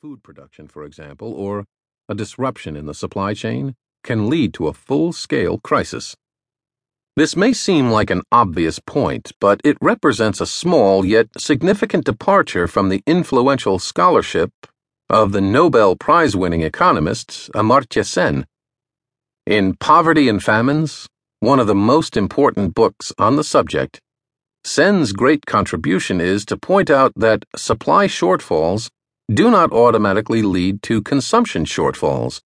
food production, for example, or a disruption in the supply chain, can lead to a full scale crisis. This may seem like an obvious point, but it represents a small yet significant departure from the influential scholarship of the Nobel Prize winning economist Amartya Sen. In Poverty and Famines, one of the most important books on the subject, Sen's great contribution is to point out that supply shortfalls do not automatically lead to consumption shortfalls,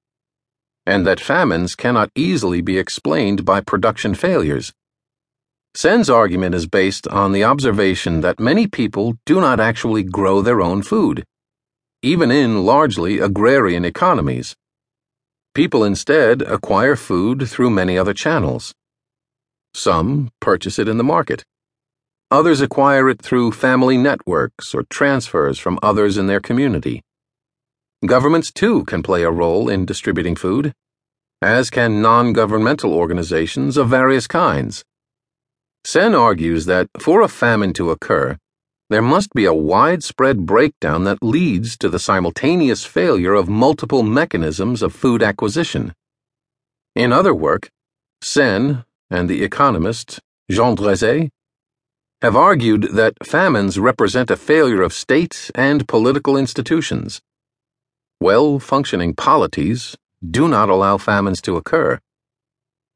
and that famines cannot easily be explained by production failures. Sen's argument is based on the observation that many people do not actually grow their own food, even in largely agrarian economies. People instead acquire food through many other channels. Some purchase it in the market. Others acquire it through family networks or transfers from others in their community. Governments, too, can play a role in distributing food, as can non governmental organizations of various kinds. Sen argues that for a famine to occur, there must be a widespread breakdown that leads to the simultaneous failure of multiple mechanisms of food acquisition. In other work, Sen and the economist Jean Drèze have argued that famines represent a failure of state and political institutions. Well functioning polities do not allow famines to occur.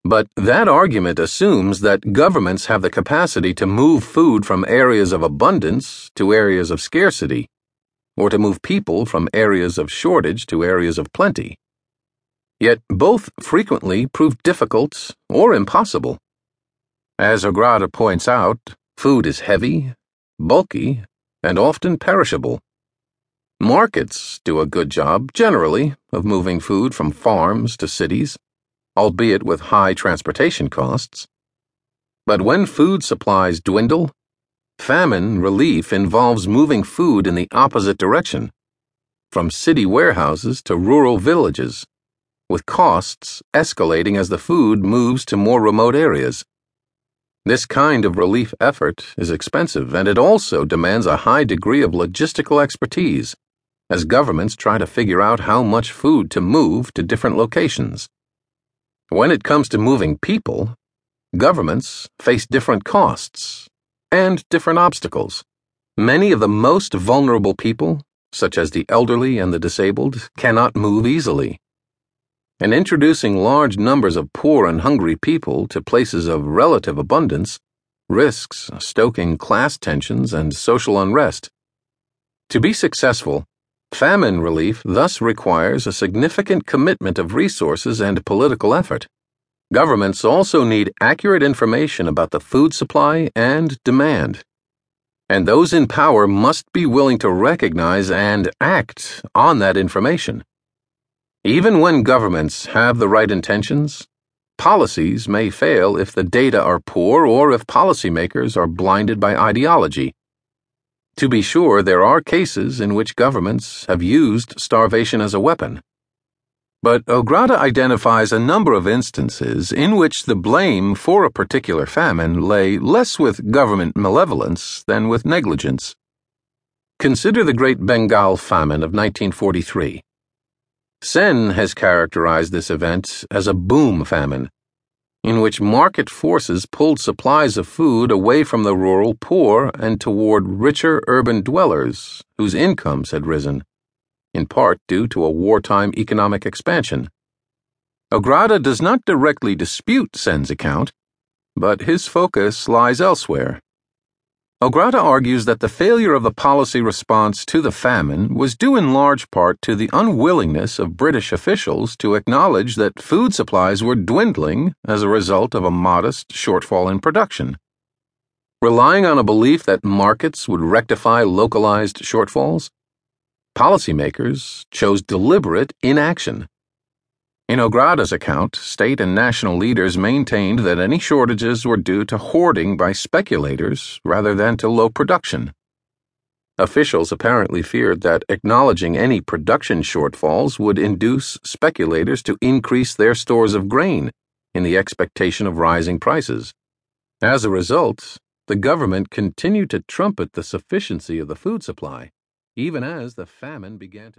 But that argument assumes that governments have the capacity to move food from areas of abundance to areas of scarcity, or to move people from areas of shortage to areas of plenty. Yet both frequently prove difficult or impossible. As Ó Gráda points out, Food is heavy, bulky, and often perishable. Markets do a good job, generally, of moving food from farms to cities, albeit with high transportation costs. But when food supplies dwindle, famine relief involves moving food in the opposite direction, from city warehouses to rural villages, with costs escalating as the food moves to more remote areas. This kind of relief effort is expensive and it also demands a high degree of logistical expertise as governments try to figure out how much food to move to different locations. When it comes to moving people, governments face different costs and different obstacles. Many of the most vulnerable people, such as the elderly and the disabled, cannot move easily and introducing large numbers of poor and hungry people to places of relative abundance risks stoking class tensions and social unrest. To be successful, famine relief thus requires a significant commitment of resources and political effort. Governments also need accurate information about the food supply and demand. And those in power must be willing to recognize and act on that information. Even when governments have the right intentions, policies may fail if the data are poor or if policymakers are blinded by ideology. To be sure, there are cases in which governments have used starvation as a weapon. But Ó Gráda identifies a number of instances in which the blame for a particular famine lay less with government malevolence than with negligence. Consider the Great Bengal Famine of 1943. Sen has characterized this event as a boom famine, in which market forces pulled supplies of food away from the rural poor and toward richer urban dwellers whose incomes had risen, in part due to a wartime economic expansion. Ó Gráda does not directly dispute Sen's account, but his focus lies elsewhere. Ó Gráda argues that the failure of the policy response to the famine was due in large part to the unwillingness of British officials to acknowledge that food supplies were dwindling as a result of a modest shortfall in production. Relying on a belief that markets would rectify localized shortfalls, policymakers chose deliberate inaction. In Ó Gráda's account, state and national leaders maintained that any shortages were due to hoarding by speculators rather than to low production. Officials apparently feared that acknowledging any production shortfalls would induce speculators to increase their stores of grain in the expectation of rising prices. As a result, the government continued to trumpet the sufficiency of the food supply, even as the famine began to